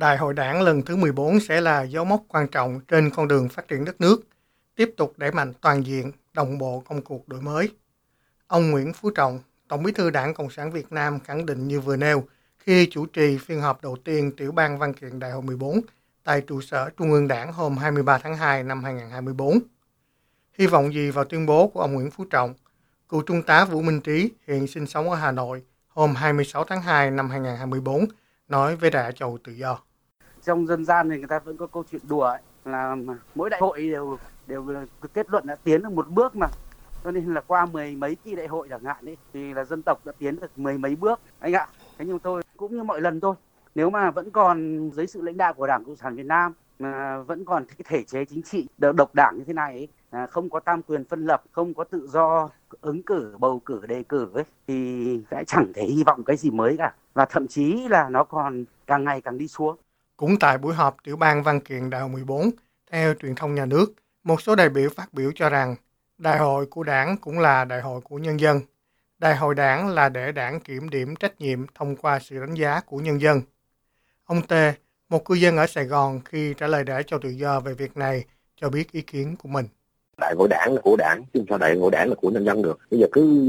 Đại hội đảng lần thứ 14 sẽ là dấu mốc quan trọng trên con đường phát triển đất nước, tiếp tục đẩy mạnh toàn diện, đồng bộ công cuộc đổi mới. Ông Nguyễn Phú Trọng, Tổng bí thư Đảng Cộng sản Việt Nam khẳng định như vừa nêu khi chủ trì phiên họp đầu tiên tiểu ban văn kiện Đại hội 14 tại trụ sở Trung ương Đảng hôm 23 tháng 2 năm 2024. Hy vọng gì vào tuyên bố của ông Nguyễn Phú Trọng, cựu trung tá Vũ Minh Trí hiện sinh sống ở Hà Nội hôm 26 tháng 2 năm 2024 nói với Đài Châu Tự Do. Trong dân gian thì người ta vẫn có câu chuyện đùa ấy, là mỗi đại hội đều đều kết luận đã tiến được một bước mà. Cho nên là qua mười mấy kỳ đại hội chẳng hạn ấy thì là dân tộc đã tiến được mười mấy bước. Anh ạ thế nhưng tôi cũng như mọi lần thôi nếu mà vẫn còn dưới sự lãnh đạo của đảng cộng sản việt nam mà vẫn còn cái thể chế chính trị độc đảng như thế này ấy, à, không có tam quyền phân lập không có tự do ứng cử bầu cử đề cử ấy thì sẽ chẳng thể hy vọng cái gì mới cả. Và thậm chí là nó còn càng ngày càng đi xuống cũng tại buổi họp tiểu ban văn kiện đại hội 14 theo truyền thông nhà nước, một số đại biểu phát biểu cho rằng đại hội của đảng cũng là đại hội của nhân dân. Đại hội đảng là để đảng kiểm điểm trách nhiệm thông qua sự đánh giá của nhân dân. Ông T, một cư dân ở Sài Gòn khi trả lời để cho tự do về việc này, cho biết ý kiến của mình đại hội đảng là của đảng chứ sao đại hội đảng là của nhân dân được. Bây giờ cứ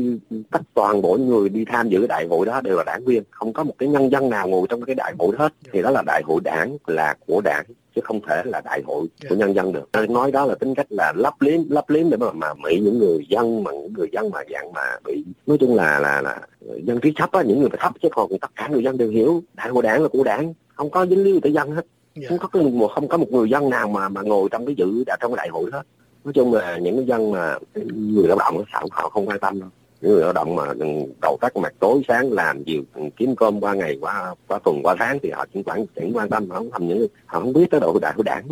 tất toàn bộ người đi tham dự cái đại hội đó đều là đảng viên. Không có một cái nhân dân nào ngồi trong cái đại hội hết. Thì đó là đại hội đảng là của đảng chứ không thể là đại hội của nhân dân được. Nói đó là tính cách là lấp liếm lấp liếm để mà mà bị những người dân mà những người dân mà dạng mà bị nói chung là là là dân trí thấp á những người thấp chứ còn tất cả người dân đều hiểu đại hội đảng là của đảng. Không có dính líu tới dân hết. Không có một không có một người dân nào mà mà ngồi trong cái dự trong cái đại hội hết nói chung là những cái dân mà người lao động họ họ không quan tâm đâu. Những người lao động mà đầu tắt mặt tối sáng làm nhiều kiếm cơm qua ngày qua qua tuần qua tháng thì họ chỉ quản chẳng quan tâm. Họ không làm những họ không biết tới độ đại hội đảng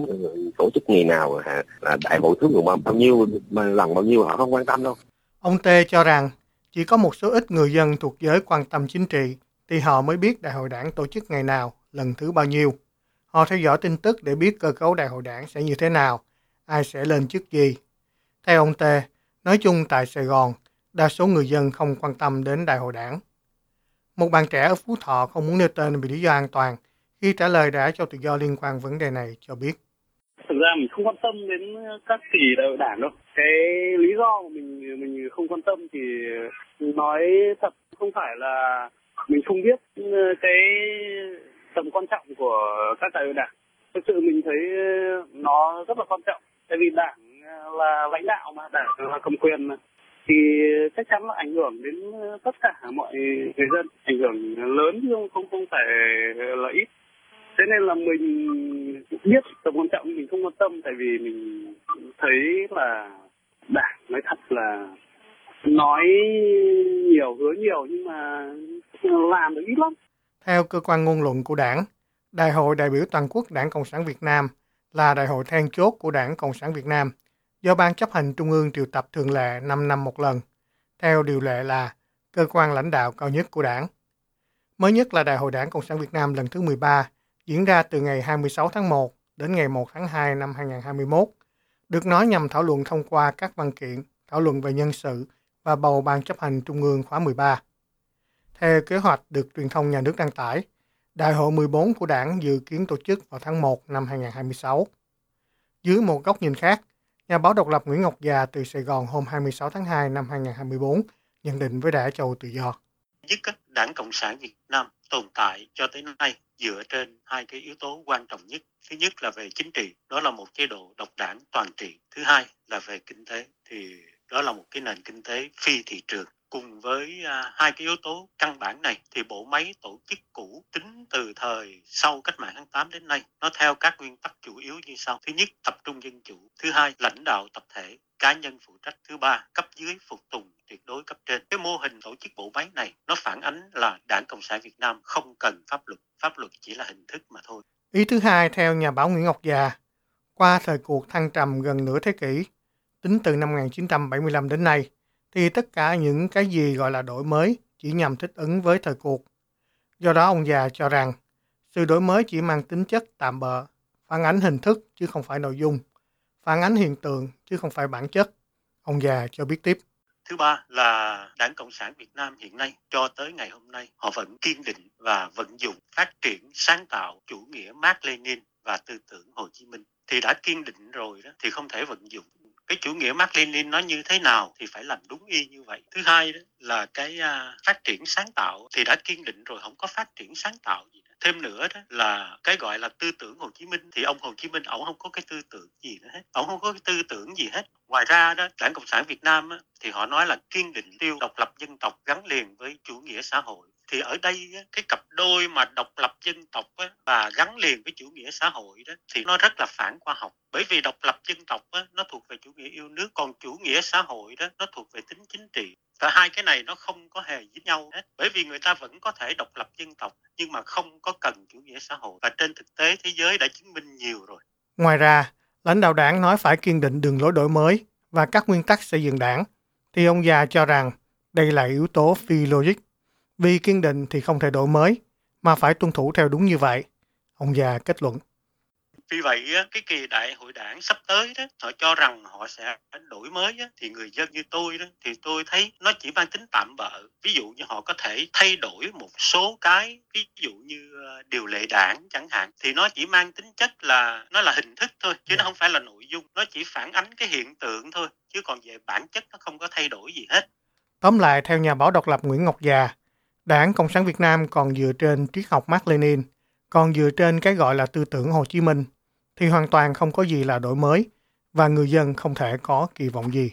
tổ chức ngày nào à, là đại hội thứ bao, bao nhiêu mà lần bao nhiêu họ không quan tâm đâu. Ông Tê cho rằng chỉ có một số ít người dân thuộc giới quan tâm chính trị thì họ mới biết đại hội đảng tổ chức ngày nào lần thứ bao nhiêu. Họ theo dõi tin tức để biết cơ cấu đại hội đảng sẽ như thế nào ai sẽ lên chức gì. Theo ông Tê, nói chung tại Sài Gòn, đa số người dân không quan tâm đến đại hội đảng. Một bạn trẻ ở Phú Thọ không muốn nêu tên vì lý do an toàn khi trả lời đã cho tự do liên quan vấn đề này cho biết. Thực ra mình không quan tâm đến các kỳ đại hội đảng đâu. Cái lý do mà mình mình không quan tâm thì nói thật không phải là mình không biết cái tầm quan trọng của các đại hội đảng. Thực sự mình thấy nó rất là quan trọng vì đảng à, là lãnh đạo mà, đảng là cầm quyền mà, thì chắc chắn là ảnh hưởng đến tất cả mọi người dân, ảnh hưởng lớn chứ không không phải là ít. Thế nên là mình biết tầm quan trọng, mình không quan tâm, tại vì mình thấy là đảng nói thật là nói nhiều, hứa nhiều, nhưng mà làm được ít lắm. Theo cơ quan ngôn luận của đảng, đại hội đại biểu toàn quốc đảng cộng sản việt nam là đại hội then chốt của Đảng Cộng sản Việt Nam, do Ban chấp hành Trung ương triệu tập thường lệ 5 năm một lần, theo điều lệ là cơ quan lãnh đạo cao nhất của đảng. Mới nhất là Đại hội Đảng Cộng sản Việt Nam lần thứ 13, diễn ra từ ngày 26 tháng 1 đến ngày 1 tháng 2 năm 2021, được nói nhằm thảo luận thông qua các văn kiện, thảo luận về nhân sự và bầu Ban chấp hành Trung ương khóa 13. Theo kế hoạch được truyền thông nhà nước đăng tải, Đại hội 14 của đảng dự kiến tổ chức vào tháng 1 năm 2026. Dưới một góc nhìn khác, nhà báo độc lập Nguyễn Ngọc Già từ Sài Gòn hôm 26 tháng 2 năm 2024 nhận định với Đảng Châu Tự Do. Nhất Đảng Cộng sản Việt Nam tồn tại cho tới nay dựa trên hai cái yếu tố quan trọng nhất. Thứ nhất là về chính trị, đó là một chế độ độc đảng toàn trị. Thứ hai là về kinh tế, thì đó là một cái nền kinh tế phi thị trường cùng với à, hai cái yếu tố căn bản này thì bộ máy tổ chức cũ tính từ thời sau cách mạng tháng 8 đến nay nó theo các nguyên tắc chủ yếu như sau. Thứ nhất tập trung dân chủ. Thứ hai lãnh đạo tập thể cá nhân phụ trách. Thứ ba cấp dưới phục tùng tuyệt đối cấp trên. Cái mô hình tổ chức bộ máy này nó phản ánh là đảng cộng sản việt nam không cần pháp luật. Pháp luật chỉ là hình thức mà thôi. Ý thứ hai theo nhà báo nguyễn ngọc già qua thời cuộc thăng trầm gần nửa thế kỷ tính từ năm 1975 đến nay thì tất cả những cái gì gọi là đổi mới chỉ nhằm thích ứng với thời cuộc. Do đó ông già cho rằng sự đổi mới chỉ mang tính chất tạm bợ, phản ánh hình thức chứ không phải nội dung, phản ánh hiện tượng chứ không phải bản chất. Ông già cho biết tiếp. Thứ ba là Đảng Cộng sản Việt Nam hiện nay cho tới ngày hôm nay họ vẫn kiên định và vận dụng phát triển sáng tạo chủ nghĩa Mark Lenin và tư tưởng Hồ Chí Minh thì đã kiên định rồi đó thì không thể vận dụng cái chủ nghĩa Mark Lenin nó như thế nào thì phải làm đúng y như vậy thứ hai đó là cái uh, phát triển sáng tạo thì đã kiên định rồi không có phát triển sáng tạo gì nữa thêm nữa đó là cái gọi là tư tưởng Hồ Chí Minh thì ông Hồ Chí Minh ông không có cái tư tưởng gì nữa hết. Ông không có cái tư tưởng gì hết. Ngoài ra đó đảng cộng sản Việt Nam á, thì họ nói là kiên định tiêu độc lập dân tộc gắn liền với chủ nghĩa xã hội. Thì ở đây cái cặp đôi mà độc lập dân tộc và gắn liền với chủ nghĩa xã hội đó thì nó rất là phản khoa học. Bởi vì độc lập dân tộc nó thuộc về chủ nghĩa yêu nước còn chủ nghĩa xã hội đó nó thuộc về tính chính trị hai cái này nó không có hề với nhau hết bởi vì người ta vẫn có thể độc lập dân tộc nhưng mà không có cần chủ nghĩa xã hội và trên thực tế thế giới đã chứng minh nhiều rồi ngoài ra lãnh đạo đảng nói phải kiên định đường lối đổi mới và các nguyên tắc xây dựng đảng thì ông già cho rằng đây là yếu tố phi logic vì kiên định thì không thể đổi mới, mà phải tuân thủ theo đúng như vậy. Ông già kết luận. Vì vậy, cái kỳ đại hội đảng sắp tới đó, họ cho rằng họ sẽ đổi mới thì người dân như tôi đó, thì tôi thấy nó chỉ mang tính tạm bợ. Ví dụ như họ có thể thay đổi một số cái, ví dụ như ờ, điều lệ đảng chẳng hạn, thì nó chỉ mang tính chất là nó là hình thức thôi, chứ nó dạ. không phải là nội dung. Nó chỉ phản ánh cái hiện tượng thôi, chứ còn về bản chất nó không có thay đổi gì hết. Tóm lại, theo nhà báo độc lập Nguyễn Ngọc Già, Đảng Cộng sản Việt Nam còn dựa trên triết học Mark Lenin, còn dựa trên cái gọi là tư tưởng Hồ Chí Minh, thì hoàn toàn không có gì là đổi mới và người dân không thể có kỳ vọng gì.